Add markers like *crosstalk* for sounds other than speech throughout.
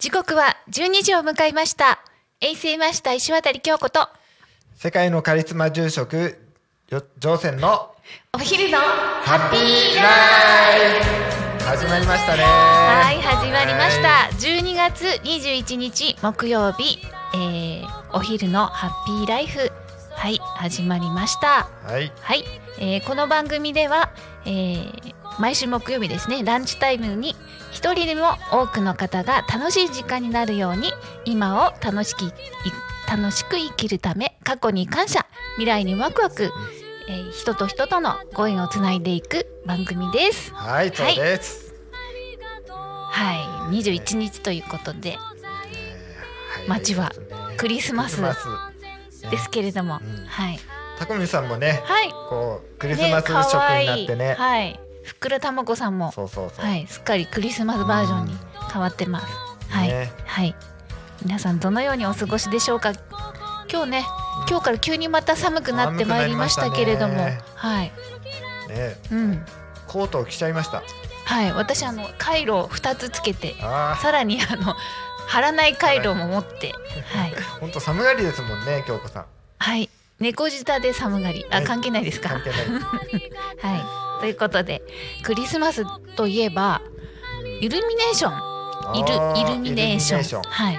時刻は12時を迎えました。衛星マスター石渡京子と。世界のカリスマ住職よ乗船のお昼のハッピーライフ始まりましたね。はい始まりました。12月21日木曜日、えー、お昼のハッピーライフ。はい始まりました。はい。はい、えーこの番組では、えー毎週木曜日ですねランチタイムに一人でも多くの方が楽しい時間になるように今を楽しきい楽しく生きるため過去に感謝未来にワクワク、えー人と人とのご縁をつないでいく番組です。はいそうです、はい。21日ということではい街はクリスマスですけれども、うん。はい。タコミさんもねはい。こうクリスマス食になってね。はい。ふっくらたまごさんもそうそうそう、はい、すっかりクリスマスバージョンに変わってます。はい、ね。はい。皆さんどのようにお過ごしでしょうか？今日ね、今日から急にまた寒くなってまいりましたけれども、はい、ね。うん、コートを着ちゃいました。はい、私あのカイロを二つつけて、あさらにあの貼らないカイロも持って、はい、あ *laughs* 本当寒がりですもんね京子さん。はい、猫舌で寒がり、あね関係ないですか？関係ない。*laughs* はい、ということでクリスマスといえばイルミネーション。イルイルミネーション。はい。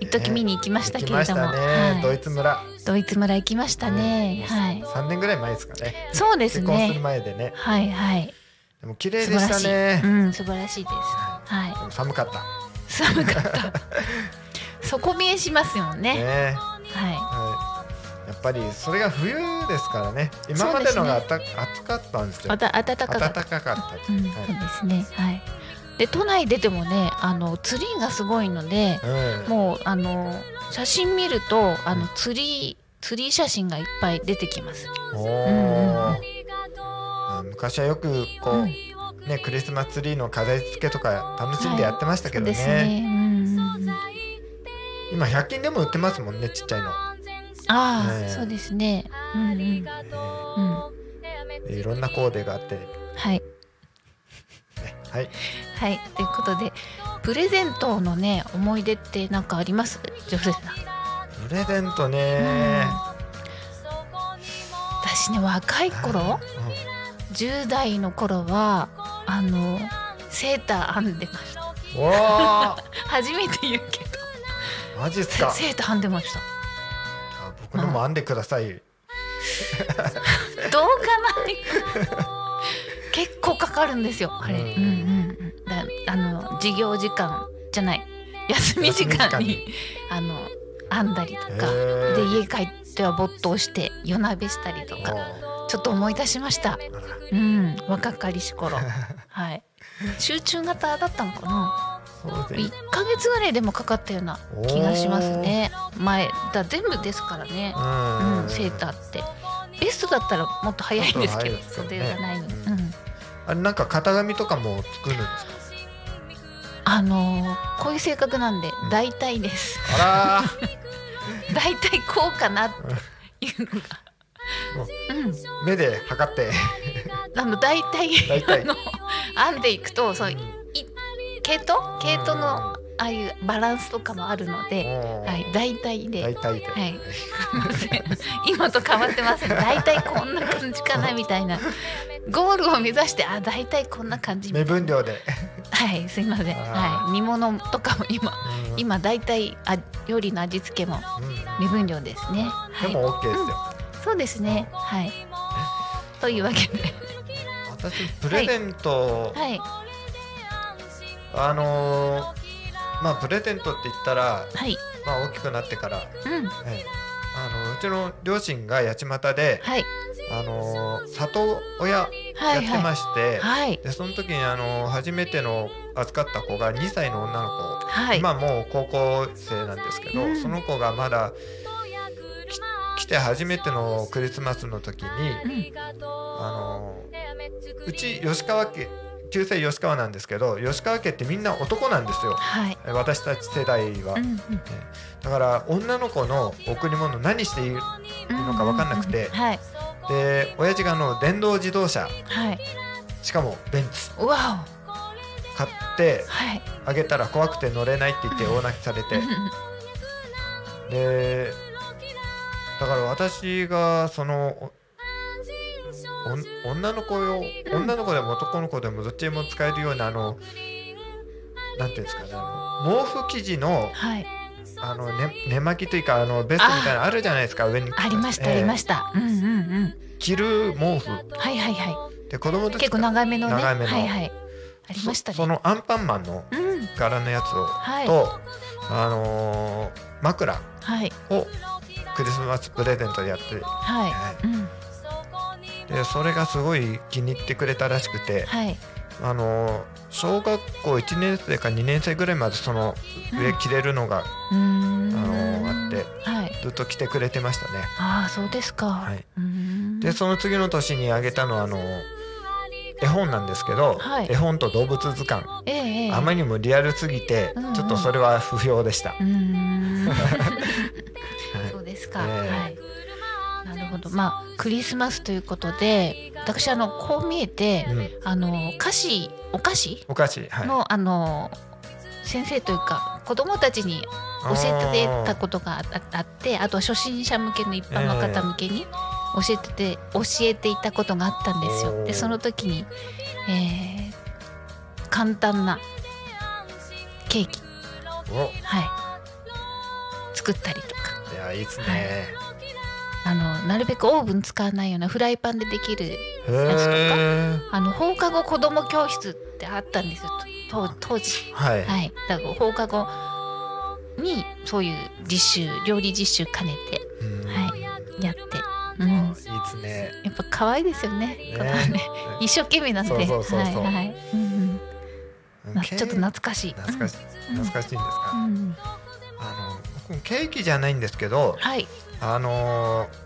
一時見に行きましたけれども、ドイツ村。ドイツ村行きましたね。はい。3年ぐらい前ですかね。そうです結婚するね前でね。はいはい。でも綺麗素でしたね。うん素晴らしいです。はい。でも寒かった寒かった。底見えしますよね。ね。ははい、やっぱりそれが冬ですからね。今までのがあた、暑かったんですよ。いまた暖かか暖った。かかった、うん、そうはいですね。はい。で都内出てもねあのツリーがすごいのでうん。もうあの写真見るとあのツリーツリー写真がいっぱい出てきます。おうんう昔はよくこう、うんねクリスマスツリーの飾り付けとか楽しんでやってましたけどね,、そうですねうんうんうん今100均でも売ってますもんねちっちゃいの、ああ、ねえそうですね。うんうん。うん。えーいろんなコーデがあって、ねはい。はいはい。ということで、プレゼントのね、思い出ってなんかあります？ジョセフさん。プレゼントね、私ね、若い頃、10代の頃は、あの、セーター編んでました。うん、お *laughs* ー初めて言うけマジっすど、かセーター編んでました。あ僕のも編んでください、*laughs* どうかな？*laughs* 結構かかるんですよ、あれ。ううんんうんうん。だあの、授業時間じゃない、休み時間にあの、編んだりとか。で家帰っては没頭して夜なべしたりとか。おちょっと思い出しました。うん。若かりし頃。*laughs* はい。集中型だったのかな？そうですね。1ヶ月ぐらいでもかかったような気がしますね。前だ全部ですからね。うん。うんセーターって。ベストだったらもっと早いんですけどね。袖がないうんうん、あれなんか型紙とかも作るんですか？あのーこういう性格なんで大体です。あ *laughs* 大体こうかなっていうのが目で測って。*laughs* あの大体大体。編んでいくとそうい毛糸毛糸のああいうバランスとかもあるので、ははい、大体で、大体で、はい。*laughs* 今と変わってません。大体こんな感じかなみたいな。ゴールを目指してあ大体こんな感じ目分量で、はいすいません、はい、煮物とかも今うん。今大体あ料理の味付けもうん。目分量ですね、はい、でも OK ですよ、そうですね。はい。というわけで。私プレゼント、はい。あのーまあプレゼントって言ったら、はい。まあ、大きくなってから、うん。ええ。あのうちの両親が八街で、はい。あのー里親やはいってまして、はい。でその時にあの初めての預かった子が2歳の女の子、はい。今もう高校生なんですけど、うん。その子がまだき来て初めてのクリスマスの時に、うんあのうち吉川家旧姓吉川なんですけど吉川家ってみんな男なんですよ。はい。え私たち世代は、うんうん。だから女の子の贈り物何していいのか分かんなくてはい。で親父があの電動自動車。はい。しかもベンツ。買ってあげたら怖くて乗れないって言って大泣きされて。でだから私がその女の子用女の子でも男の子でもどっちでも使えるようなあのなんていうんですかねあの毛布生地のはい。あの、ね、寝巻きというかあのベストみたいなのあるじゃないですか上に。ありましたありました。うんうんうん。着る毛布。はいはいはで子供たちい結構長めのね。長めの。はいはい。ありましたね。そそのアンパンマンのうん。柄のやつを、はい。とあのー枕はい。をクリスマスプレゼントでやってはい。うん。でそれがすごい気に入ってくれたらしくて、はい。あのー小学校1年生か2年生ぐらいまでその上着れるのがうーん。あのーあってはい。ずっと着てくれてましたね。ああそうですか。はい、でその次の年にあげたのはあの絵本なんですけど、はい。絵本と動物図鑑、ええええ。あまりにもリアルすぎて、うんうん。ちょっとそれは不評でした。*laughs* か、ええ。はい。なるほど。まあクリスマスということで私あのこう見えて、うん、あの菓子お菓子？お菓子、はい、の、あの先生というか子供たちに教えてたことがあってあと初心者向けの一般の方向けに教えてて、教えていたことがあったんですよ。でその時に、えー簡単なケーキ、お。はい、作ったりとやいいですね。あのなるべくオーブン使わないようなフライパンでできるへえ。あの放課後子ども教室ってあったんですよ。と当時。はい。はい、だから放課後にそういう実習料理実習兼ねて、うん。はい、やって、うん、いいですね。やっぱ可愛いですよね。ね。一生懸命なんで、そうそうそうそう。はいはい、うんちょっと懐かしい。懐かしい。うん懐かしいんですか？うん、ケーキじゃないんですけど、はい、あのー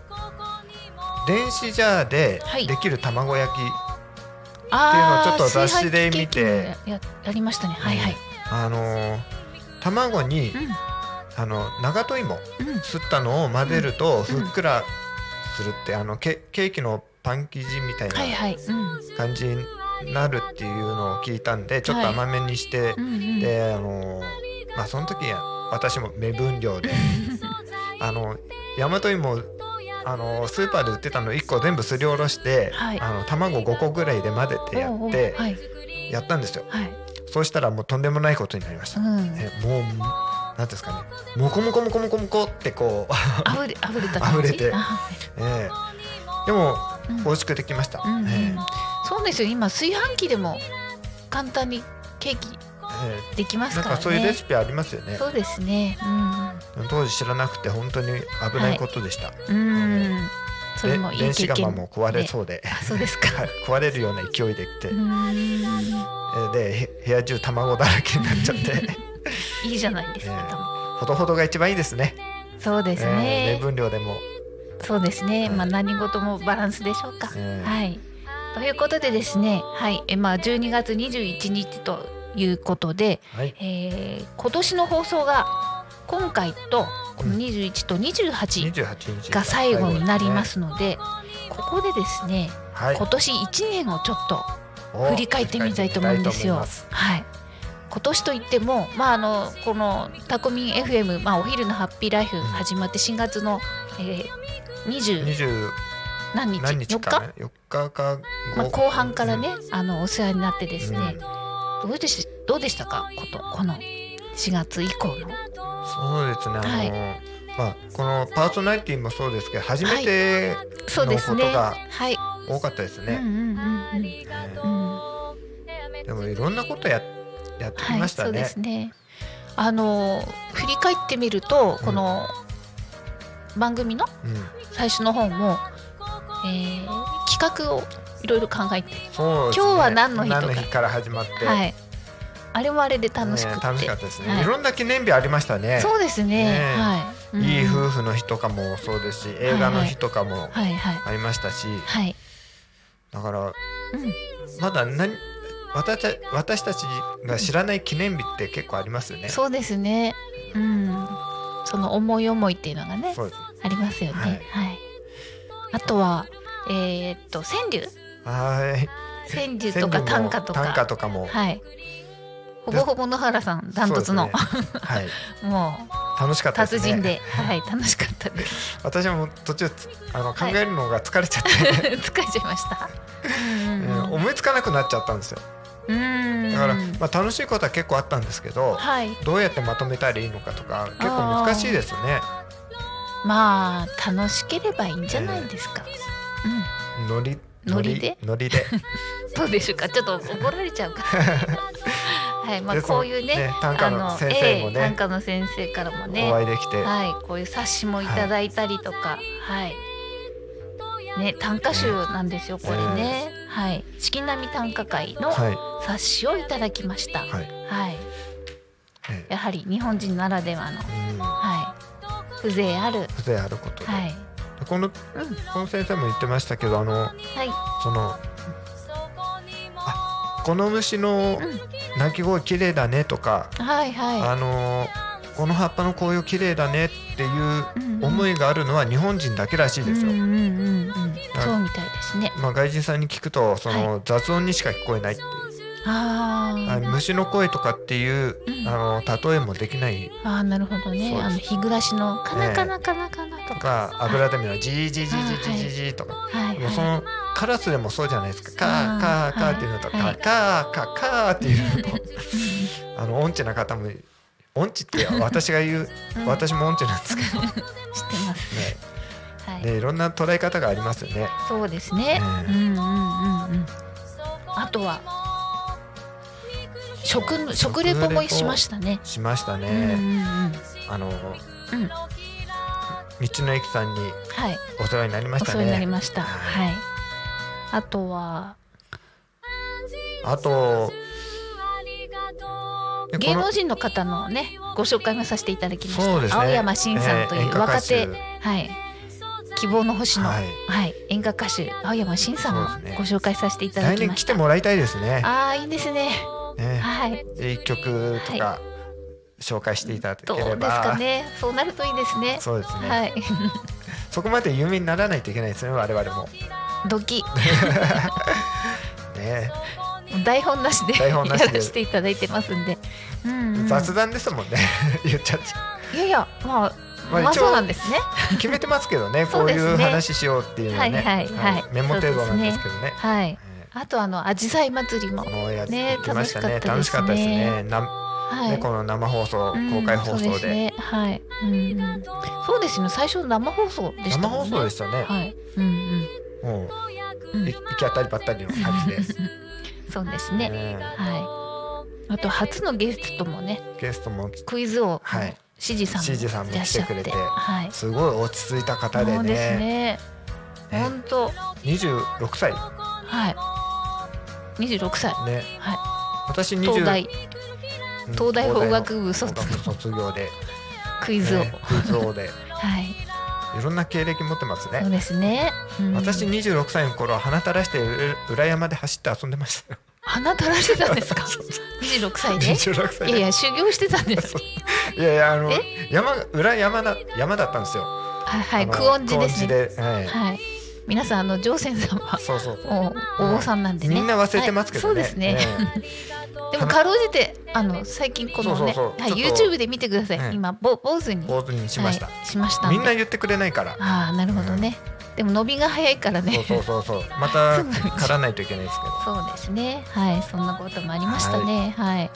電子ジャーではいできる卵焼き、っていうのをちょっと雑誌で見て炊飯器ケーキもややりましたね。はいはい。あのー卵にうあの長門芋んうんすったのを混ぜるとうんふっくらするって、あのケケーキのパン生地みたいなはいはい。うん感じになるっていうのを聞いたんでちょっと甘めにして、うんうん。であのーまあその時私も目分量で。*laughs* あの大和芋あのスーパーで売ってたの1個全部すりおろして、はい。あの卵5個ぐらいで混ぜてやってはい。やったんですよ。はい。そうしたらもうとんでもないことになりました、うん。えもうなんていうんですかね。モコモコモコモコモコってこう、あふれ溢れた感じ。溢れて。あええ。でもうん。美味しくできました、うんうん。ええ。そうですよ。今炊飯器でも簡単にケーキえできますからね。かそういうレシピありますよね。そうですね。当時知らなくて本当に危ないことでした、うんうん。それもいいで電子釜も壊れそうで、あそうですか。はい。壊れるような勢いで来て、でへ部屋中卵だらけになっちゃって。*laughs* いいじゃないですええ。か、ほどほどが一番いいですね。そうですえー分量でも、そうですね、はい。まあ何事もバランスでしょうか、えーはい。ということでですね。はい。えまあ12月21日ということで、はい。えー今年の放送が今回とこの21と28 28日。が最後になりま、すので、ここでですね、はい、今年1年をちょっとお振り返ってみたいと思うんですよ。い。はい。今年といっても、まああのこのタコミン FM、まあお昼のハッピーライフ始まって4月の、えー、20 20何日何日？4日、かな4日？かまあ5後半からね、あのお世話になってですね、うんどうでしどうでしたか？ことこの4月以降の。そうですね。あの、はい。まあこのパーソナリティもそうですけど初めて。のことがはい。多かったですね、でもいろんなことややってきはい、ましたそうでね、すね。あの振り返ってみると、うん。この番組のうん。最初の方も、えー企画をいろいろ考えて、ね。今日は何の日とか。何の日から始まって、はい、あれもあれで楽しくね楽しかったですね、はい。い、ろんな記念日ありましたね。そうですね。ねはい、うん。いい夫婦の日とかもそうですし映画の日とかもありましたし、はい。だからうん。まだ何私た私たちが知らない記念日って結構ありますよね。そうですね。うん。その思い思いっていうのがね。ありますよね。はい。はい、あとはえーっと川柳はい。川柳とか短歌とか。短歌とかも。はい。ほぼほぼ野原さんダントツの、ね。はい。*laughs* も楽しかっうたですね。達人で、*laughs* はい楽しかったです。私も途中つあの考えるのが疲れちゃって、*laughs* 疲れちゃいました。うんえー思いつかなくなっちゃったんですよ。うんだから、まあ楽しいことは結構あったんですけど、はい。どうやってまとめたらいいのかとか結構難しいですよね。まあ楽しければいいんじゃないですか、ノリノリ？でノリで。う *laughs* んどうでしょうか？ちょっと怒られちゃうか *laughs* はいまあでこういうねね短歌の先生もねええ短歌の先生からもねお会いできて、はい、こういう冊子もいただいたりとか、はい。ね、短歌集なんですよ、これね。はい、四季並み短歌会のは冊子をいただきました。いは。はいい。えやはり日本人ならではの、うんはい。風情ある。風情あることで、はい。でこのうん、この先生も言ってましたけどあのはい。そのあこの虫の鳴き声綺麗だねとか、はい、はあのこの葉っぱの紅葉綺麗だねっていう思いがあるのは日本人だけらしいい。ですよ。うん、うん、うん、うん。そうみたいですね。まあ、外人さんに聞くとその雑音にしか聞こえないっていう、あ。虫の声とかっていううんあの例えもできないああ、なるほどね。あのヒグラシのかなかなかなかなととか。かアブラゼミのジージージージージージーとか、はい、はもうそのカラスでもそうじゃないですかカーカーカーっていうのとはいかカーカーカーっていうのと *laughs* あの音痴な方も音痴って私が言ううん私も音痴なんですけど。知ってます。はい。でいろんな捉え方がありますよね。そうですね。ねうんうんうんうん。あとは食食レポもしましたね。しましたうんうんね。うん。あのうん道の駅さんにはい。お世話になりましたお世話になりね。ました。はい。あとは？あと芸能人の方のねご紹介もさせていただきました。そうですね青山新さんという若手、手はい。希望の星の、ははいい、演歌歌手青山新さんをご紹介させていただきました。来てもらいたいですね。ああいいですね。ねはい。で一曲とか紹介していただけどうですれば、かね。そうなるといいですね。そうですね、はい。*laughs* そこまで有名にならないといけないですね我々も。ドキ。ね、台本なしで台本なしで。やらせていただいてますんで、うんうん。雑談ですもんね。*laughs* 言っちゃって。いやいやまあまあまあそうなんですね。決めてますけどね。*laughs* こそういう話しようっていうのはねはいはい。はい。メモ程度なんですけどね。はい。えあとあの紫陽花祭りも。ねね。楽楽しかったたしかっでねですすね。なはい。ねこの生放送うん公開放そう送で,、すね。はい、うん。うん、そうですね。最初生放送でしたね。放送でしたね、はい。うんもうん。ううん。い行き当たりばったりの感じで、*laughs* そうですね。ね。はい。あと初のゲストもねゲストもクイズ王はい。しじさんもしじさんも来てくれてはい。すごい落ち着いた方でそうですね。ね。ね本当。26歳。はい。26歳。ね。は私い20東大。うん東大法学部東卒卒業で、クイズ王、ねクイズ王で。はい。いろんな経歴持ってますね。そうですね、うん。私26歳の頃は鼻垂らしてう裏山で走って遊んでましたよ。鼻垂らしてたんですか？*laughs* 26歳で？26歳で。いやいや修行してたんです。いやいやあのえ？山が裏山だ山だったんですよ。はいはい久遠寺ですね。はい。はい。皆さんあの上仙さんはそうそう。おお坊さんなんでね。みんな忘れてますけどね。はいそうですね、*laughs* でも鼻かろうじてあの最近このねそうそうそう。はい YouTube で見てください、うん。今ぼ坊主に坊主にしました、はい、しましたみんな言ってくれないから。ああなるほどね、でも伸びが早いからね。そうそうそうそう。また *laughs* 刈らないといけないですけど。そうですね。はいそんなこともありましたね。はい、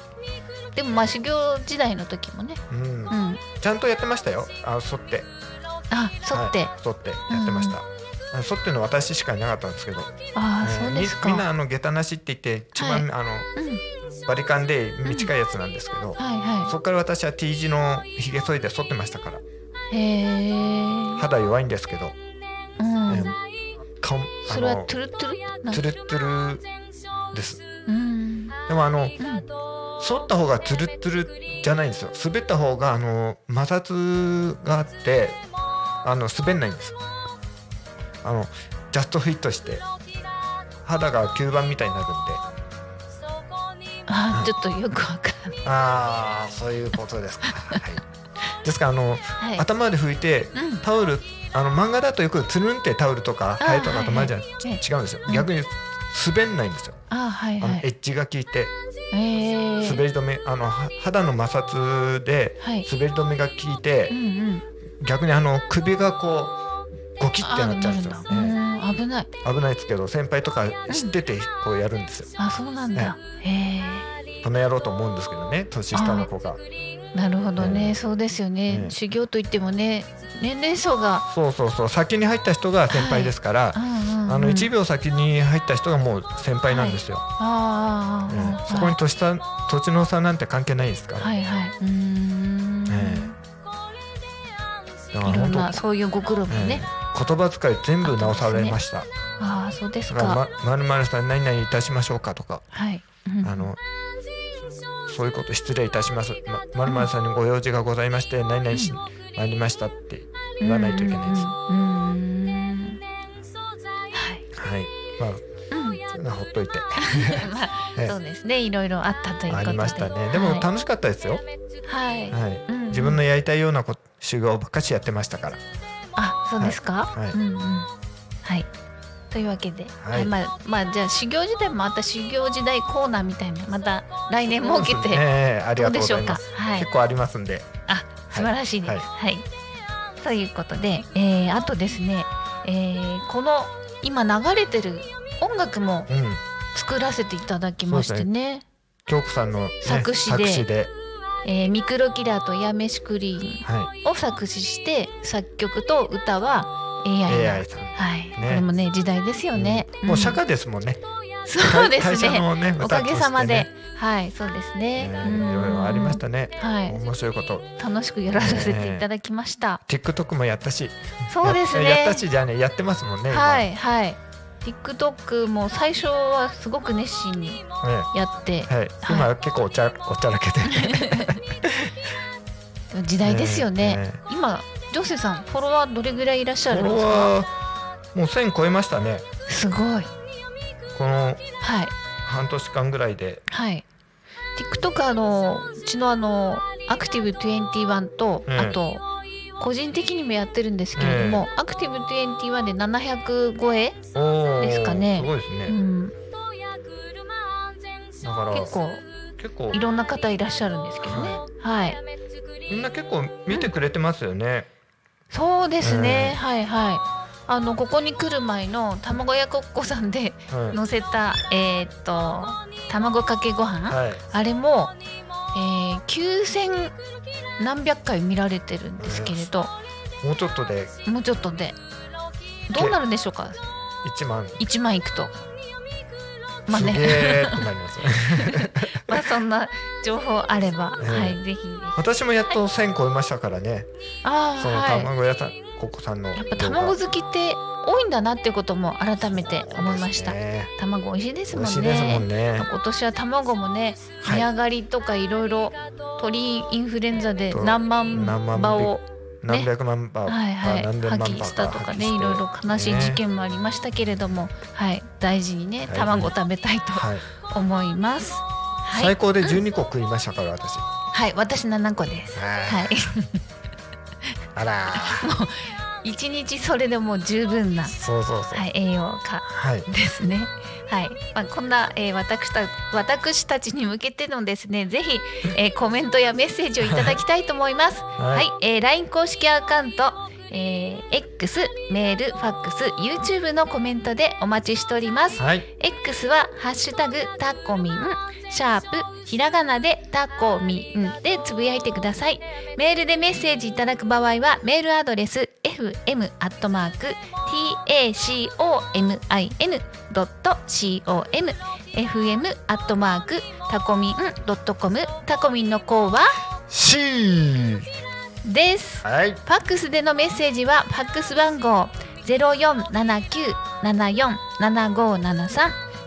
でもまあ修行時代の時もね。うん。うん。ちゃんとやってましたよ。あ沿って。あ沿って、はい沿ってやってました、あ沿っての私しかいなかったんですけど、ああえーそうですか。みみんなあの下駄なしって言って一番、あのうん。バリカンで短いやつなんですけど、はいはそこから私は T 字のひげ剃りで剃ってましたから。肌弱いんですけど、うん、え顔あそれはのトゥルトゥル？なトゥルットゥルです。うん。でもあのうん。剃った方がトゥルットゥルじゃないんですよ。滑った方があの摩擦があってあの滑んないんですあのジャストフィットして肌が吸盤みたいになるんではいちょっとよくわからない。ああそういうことですか。はい。*laughs* ですからあの、はい。頭で拭いてうん。タオルあの漫画だとよくつるんってタオルとかハエとかとまじゃん、はいはい違うんですよ。うん逆に滑んないんですよ。あはいはい。あのエッジが効いてえー。滑り止めあのは肌の摩擦ではい。滑り止めが効いてうんうん。逆にあの首がこうゴキってなっちゃうんですよ。あなるんだ。うん。危ない。ええ危ないですけど先輩とか知っててこうやるんですよ。あそうなんだ。へえ。この野郎と思うんですけどね年下の子が。なるほどね、ええ。そうですよね、ええ。修行といってもね年齢層が、そうそうそう。先に入った人が先輩ですから、うんうんうん。あの1秒先に入った人がもう先輩なんですよ。あーあーあー。ええ。そこに年差土地の差なんて関係ないですから。はいはい。うーん、えだからいろんなそういうご苦労もえね、え言葉遣い全部直されました。ああそうですだかままるまるさん何々いたしましょうかとか、はい、うんあのそういうこと失礼いたします。ままるまるさんにご用事がございまして何々し参りましたって言わないといけないです。はい。まあはい、うんそんなほっといて *laughs* まあ *laughs* ええそうですねいろいろあったということでありましたね。でも楽しかったですよ。はい、はいはい。うん自分のやりたいようなこ修行ばっかしやってましたから。あそうですか、はい。はい。うんうん。はい。というわけで、はい。はいまあまあじゃあ修行時代もまた修行時代コーナーみたいなまた来年設けて、どうでしょうか？はい。結構ありますんで。あ素晴らしいです。ははい。い、ということで、えーあとですね、えーこの今流れてる音楽もうん。作らせていただきましてね。京子さんの、ね、作詞で、えーミクロキラーとヤメシクリーはンを作詞して作曲と歌は AI い。が AI さん。はい、これもね時代ですよね。うんもう釈ん迦ですもんね。そうですね。おかげさまで、はいそうですね。いろいろありましたね。はい面白いこと。楽しくやらさせていただきました。TikTok もやったし。そうですね。ややったしじゃあね、やってますもんね。今はいはい。TikTok も最初はすごく熱心にねやってはい。今は結構おちゃおちゃらけて。*laughs* 時代ですよね。ね今ジョセさんフォロワーどれぐらいいらっしゃるんですか？もう1000超えましたね。すごいこの半年間ぐらいで。はい。TikTok あのうちのあのアクティブ21と、うんあと個人的にもやってるんですけれども、アクティブ21で700超え。ですかねすごいですね。うん、だから結構結構いろんな方いらっしゃるんですけどね。はい。みんな結構見てくれてますよね。そうですね、うんはいはいあのここに来る前の卵屋こっこさんではい。載せたえーっと卵かけご飯、はい。あれも、えー、9000何百回見られてるんですけれど、もうちょっとで。もうちょっとで。どうなるんでしょうか？1万。1万いくと。まあね。まあそんな情報あれば、うんはいぜひ私もやっと1000超えましたからね。そのああはい。卵屋さん、さんの。やっぱ卵好きって多いんだなってことも改めて思いました、ね卵美味しいですもんねね。今年は卵もねはい値上がりとかいろいろ鳥インフルエンザでと何万羽を何百万羽、はいはい何千万羽破棄したとかねいろいろ悲しい事件もありましたけれども、はい大事にねはい卵を食べたいとはい。思います。はい、最高で12個食いましたから私。はい、私7個です。は。はいい、あらー。一日それでもう十分な、そうそうそう。はい、栄養価はい。ですね。はい、まあ、こんな、えー、私た私たちに向けてのですねぜひ、えー、コメントやメッセージをいただきたいと思います。ははい、えー、LINE 公式アカウント、えー、X メールファックス YouTube のコメントでお待ちしております。はい。X はハッシュタグタコミンシャープひらがなでタコミンでつぶやいてくださいメールでメッセージいただく場合はメールアドレス fm アットマーク tacomin ドット com fm アットマークタコミンの項は？C。ですはい。ファックスでのメッセージはファックス番号ゼ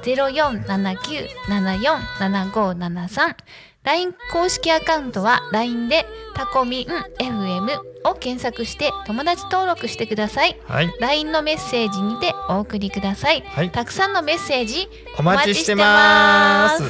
ロ四七九七四七五七三ゼロ四七九七四七五七三 LINE 公式アカウントは LINE でタコミン FM を検索して友達登録してくださいはい。LINE のメッセージにてお送りくださいはい。たくさんのメッセージお待ちしてます。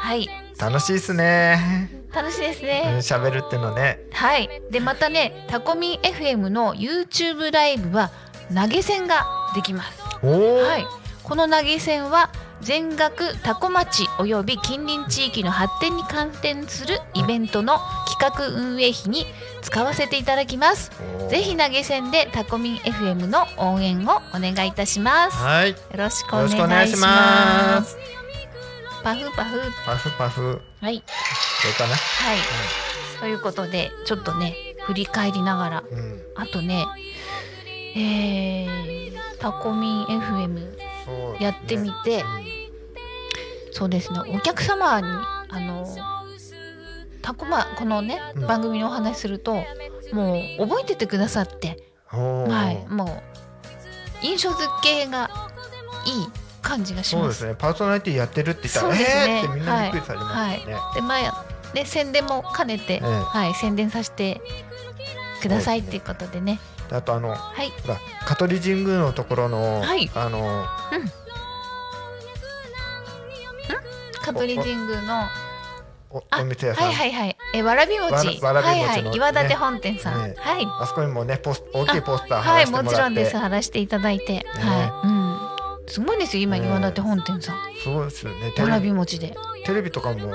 はい楽しいですね楽しいですうんね。喋るってのねはい。でまたねタコミン FM の YouTube ライブは投げ銭ができます。はい。この投げ銭は全額タコ町および近隣地域の発展に関連するイベントの企画運営費に使わせていただきます。ぜひ投げ銭でタコミン FM の応援をお願いいたします。はいよろしくお願願いしまます。パフパフ。パフパフはい。これかなはい。ということでちょっとね振り返りながらうんあとねえー、タコミン FM そうやってみてそうですね。お客様にあのタコマこのね、うん。番組のお話するともう覚えててくださって、はい、もう印象付けがいい感じがしそうま。ですすね。パーソナリティやってるって言ったらね。えーってみんなびっくりされますよね、で前で宣伝も兼ねて、ええ。はい。宣伝させてくださいっていうことでね。であとあのはい。ほら香取神宮のところの、はい。あの香取神宮のお店屋さん、はいはいはい。えわらび餅。わらび餅のはいはい。岩立本店さん、ね。はいあそこにもねポス大きいポスター貼はいもちろんです。貼らせていただいて、はい。うん。すごいですよ今、ね岩立本店さん。すごいですよね。テわらび餅で。テレビとかも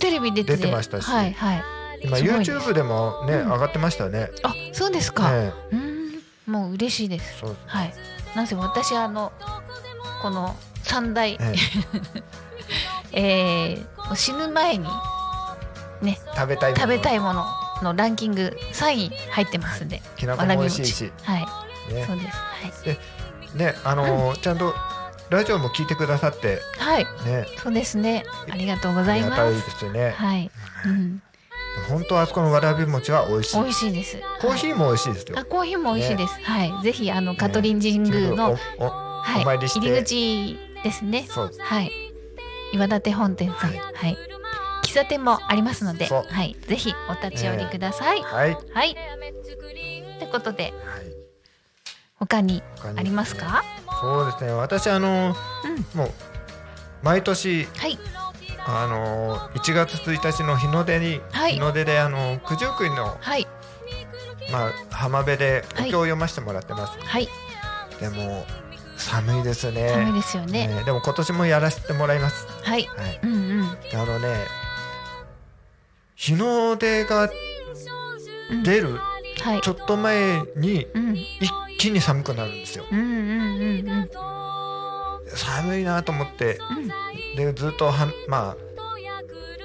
テレビ出て出てましたし。はいはい。今 YouTube でもね、うん。上がってましたね。あそうですか、ね。うん。もう嬉しいです。はい。なんせ私あのこの三大ねえ *laughs* ー死ぬ前に食べたいもの。食べたいもののランキング3位入ってますんで、きなこも美味しいし。はい。ね。そうです。はい。ねあのーちゃんとラジオも聞いてくださってはい。ね。そうですね。ありがとうございまありがたいですね。はい、うん、本当あそこのわらび餅は美味しい。美味しいです。コーヒーも美味しいですよ。あコーヒーも美味しいです、はい。ぜひあのカトリン神宮の、はい。入り口ですね。そう。ですはい岩立本店さんはい。はい喫茶店もありますのではい。ぜひお立ち寄りください、はい、はい、はい。ってことで他に他にありますか？そうですね。私あのーうん。もう毎年はい。あのー1月1日の日の出に、はい。日の出であの九十九里のはい。まあ浜辺でおはい。経を読ませてもらってます、はい。でも寒いですね。寒いですよね。ねでも今年もやらせてもらいます。はい。はい。うんうん。あのね日の出がうん。出るはい。ちょっと前にうん。一気に寒くなるんですよ。うんうんうんうん。寒いなと思ってうん。でずっとはまあ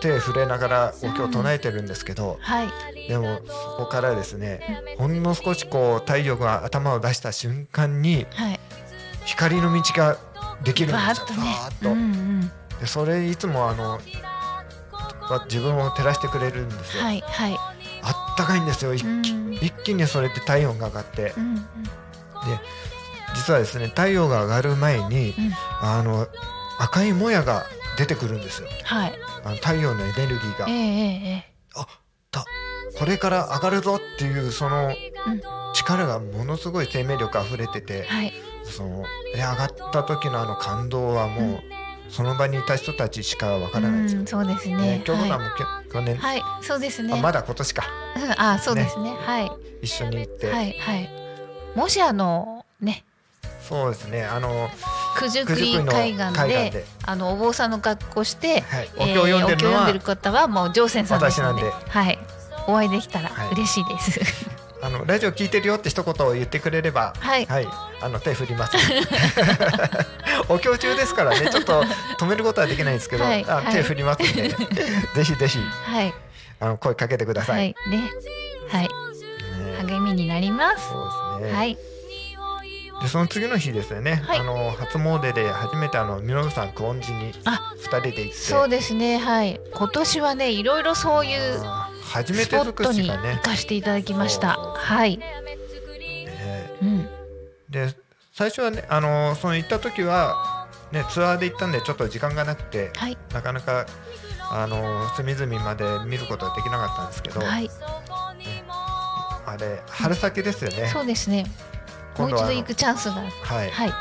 手触れながらお経を唱えてるんですけど、はい。でもそこからですねほんの少しこう太陽が頭を出した瞬間にはい光の道ができるんですよ。バーッとそれいつもあのわ自分を照らしてくれるんですよ、はいはい。あったかいんですよ。一気,、うん。一気にそれで体温が上がって。うんうん。実はですね太陽が上がる前にうん。あの赤いもやが出てくるんですよ。はい。あの太陽のエネルギーが。ええええたこれから上がるぞっていうそのうん。力がものすごい生命力あふれててはいそので上がった時のあの感動はもう、その場にいた人たちしかわからないですようん、そうですね。ね。今日もき去年、い、はい、そうですね。あまだ今年か。うん、あ、そうですね。はい、一緒に行って、はい、はい。もしあのね、そうですね。あの、九十九里里海岸の海岸で。で、あのお坊さんの格好して、はい、えーお経を読んでるのは、お経を読んでる方はもう常仙さんですので、私なんはい、お会いできたらはい。嬉しいです。あのラジオ聞いてるよって一言を言ってくれれば、はい、はい、あの手振ります。*laughs* お経中ですからね、ちょっと止めることはできないんですけど、あはいはい手振りますんで、*laughs* ぜひぜひはい、あの声かけてくださ。はいい、ね、はい、ね励みになります。そうですね。はい、でその次の日ですよね、はいあの初詣で初めてあの室伏さん久遠寺にあ二人で行って、そうですね。はい、今年はね、いろいろそういう初めスポッて尽くトにしがね行。かせていただきました。はい、で最初はねあのその行った時はねツアーで行ったんでちょっと時間がなくてはい、なかなかあの隅々まで見ることができなかったんですけど、はい、あれ春先ですよね。そうですね。もう一度行くチャンスが、はい、はい、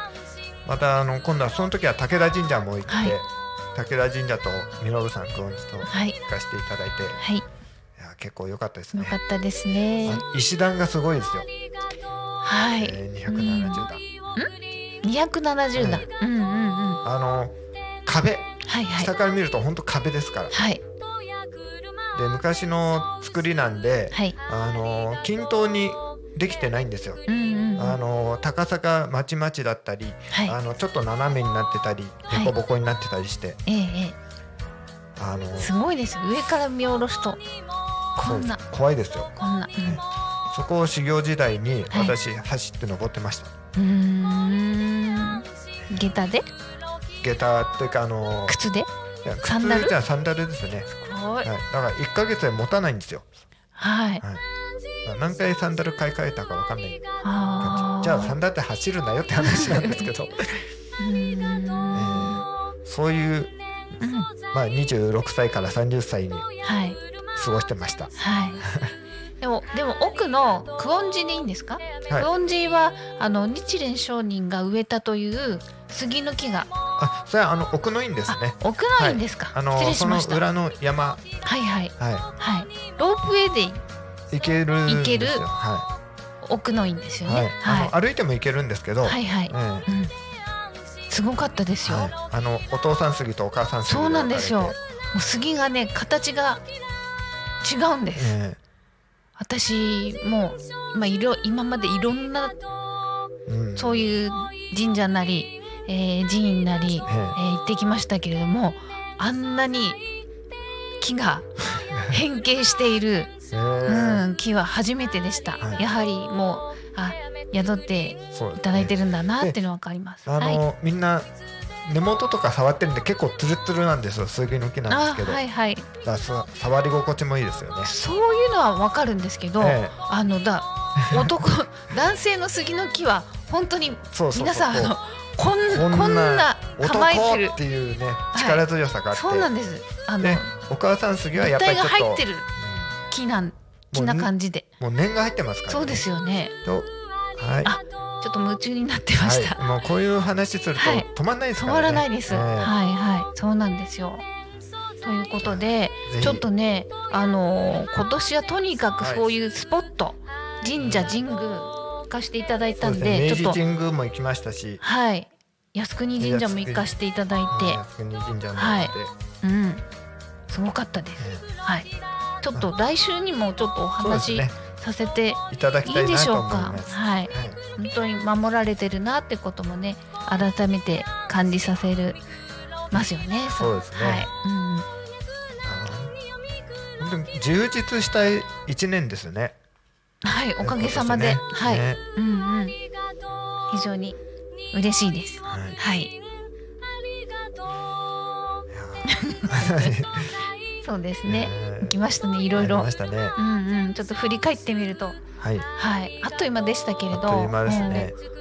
またあの今度はその時は武田神社も行って、はい。武田神社と稔さん久遠寺とはい。行かせていただいて、いはい。や結構良かったですね。よかったですね。あ石段がすごいですよ、はい。えー、270段、270段、はい。うんうんうん。はあの壁。いはい。下から見ると本当壁ですから。はい。で昔の作りなんで、はい。あの均等にできてないんですよ、うんうんうん。あの高さがまちまちだったり、はい。あのちょっと斜めになってたりはい。凸凹になってたりして、えええあのえすごいです。よ上から見下ろすとこんな。怖いですよ。こんなそこを修行時代にはい。私走って登ってました、うん。下駄で？下駄っていうかあの靴で？いやサンダル？靴じゃサンダルですね、すごい。はい、だから1ヶ月で持たないんですよ。はい。何回サンダル買い替えたかわかんない。あー。じゃあサンダルって走るなよって話なんですけど、*laughs* うーん。そういう、うん。まあ、26歳から30歳にはい。過ごしてました。はい。*laughs* でもでも奥の久遠寺でいいんですか？はい久遠寺はあの日蓮上人が植えたという杉の木があそれはあの奥の院ですねあ奥の院ですか？あの失礼しそのました。はい裏の山はいははい。ロープウェイでい行ける行けるは奥の院ですよい、はいね。はい歩いても行けるんですけど、はいはい。ええうん。すごかったですよ。はい、あのお父さん杉とお母さん杉そうなんですよ。もう杉がね形が違うんです。え私もうまあいろ今までいろんなえうん。そういう神社なり、えー寺院なり、ええ。ー行ってきましたけれどもあんなに木が *laughs* 変形している、ええ。うん、木は初めてでした、はい。やはりもうあ宿っていただいてるんだなっていうのは分かります。あの、はい、みんな根元とか触ってるんで結構ツルツルなんですよ杉の木なんですあけど、はいはい。だからさ触り心地もいいですよね。そういうのは分かるんですけど、ええ。あのだ男 *laughs* 男性の杉の木は本当に皆さんあのこんこんな構えてる。男っていうね力強さがあって、そうなんです。あのでお母さん杉はやっぱりちょっとが入ってる木なん木な感じで。うんもう念が入ってますから、ね、そうですよね。とはい。あちょっと夢中になってました、はい、もうこういう話するとはい。止まんないです止からね、まらないです、ええ。はいはい。そうなんですよ。ということでちょっとねあのー今年はとにかくはい。そういうスポット、神社神宮行かしていただいたんでね、明治ちょっと神宮も行きましたし。はい。靖国神社も行かしていただいて。靖国神社もはい。うん。すごかったです。はい。ちょっと来週にもちょっとお話させていただきいいでたいなとしょうか思います。はい。はい本当に守られてるなってこともね改めて感じさせるますよね。そうですねはい。うん本当に充実した一年ですね。はい、おかげさまで、今年はい、ねうんうん。非常に嬉しいです。はいはい、*laughs* そうですね。え行きましたね、いろいろやりま。したね。うんうん、ちょっと振り返ってみると、はい。はい、あっという間でしたけれど。あっという間ですね。うん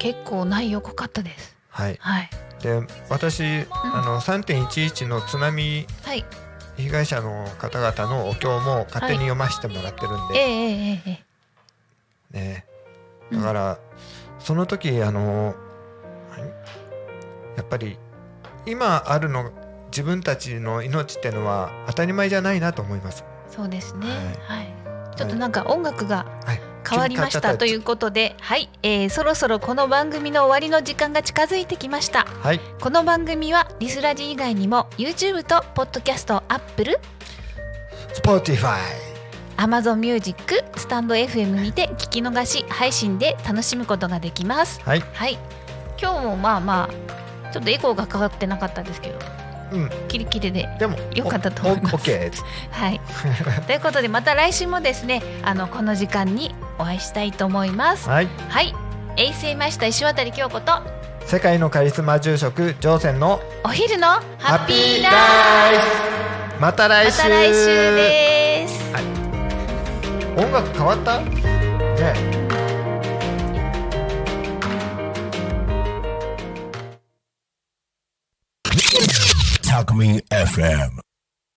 結構内容濃かったです。はい。はい。で、私、あの3.11の津波はい。被害者の方々のお経も勝手に読ませてもらってるんで、ええええええね。うんだから、その時あのはいやっぱり今あるの自分たちの命ってのは当たり前じゃないなと思います。そうですね。ははい。ちょっとなんか音楽がはい。変わりましたということで、はい、えーそろそろこの番組の終わりの時間が近づいてきました。はい。この番組はリスラジ以外にも YouTube と Podcast、Apple、Spotify。Amazon Music、スタンド FM にて聞き逃し配信で楽しむことができます。はい。はい。今日もまあまあちょっとエコーがかかってなかったですけど、うん。キリキリで。でもよかったと思います。はい。*laughs* ということでまた来週もですね、あのこの時間にお会いしたいと思います。はい。はい。衛星マイスター石渡京子と世界のカリスマ住職ジョーセンのお昼のハッピーライフフまた来週また来週です。音楽変わった？ね Alchemy FM.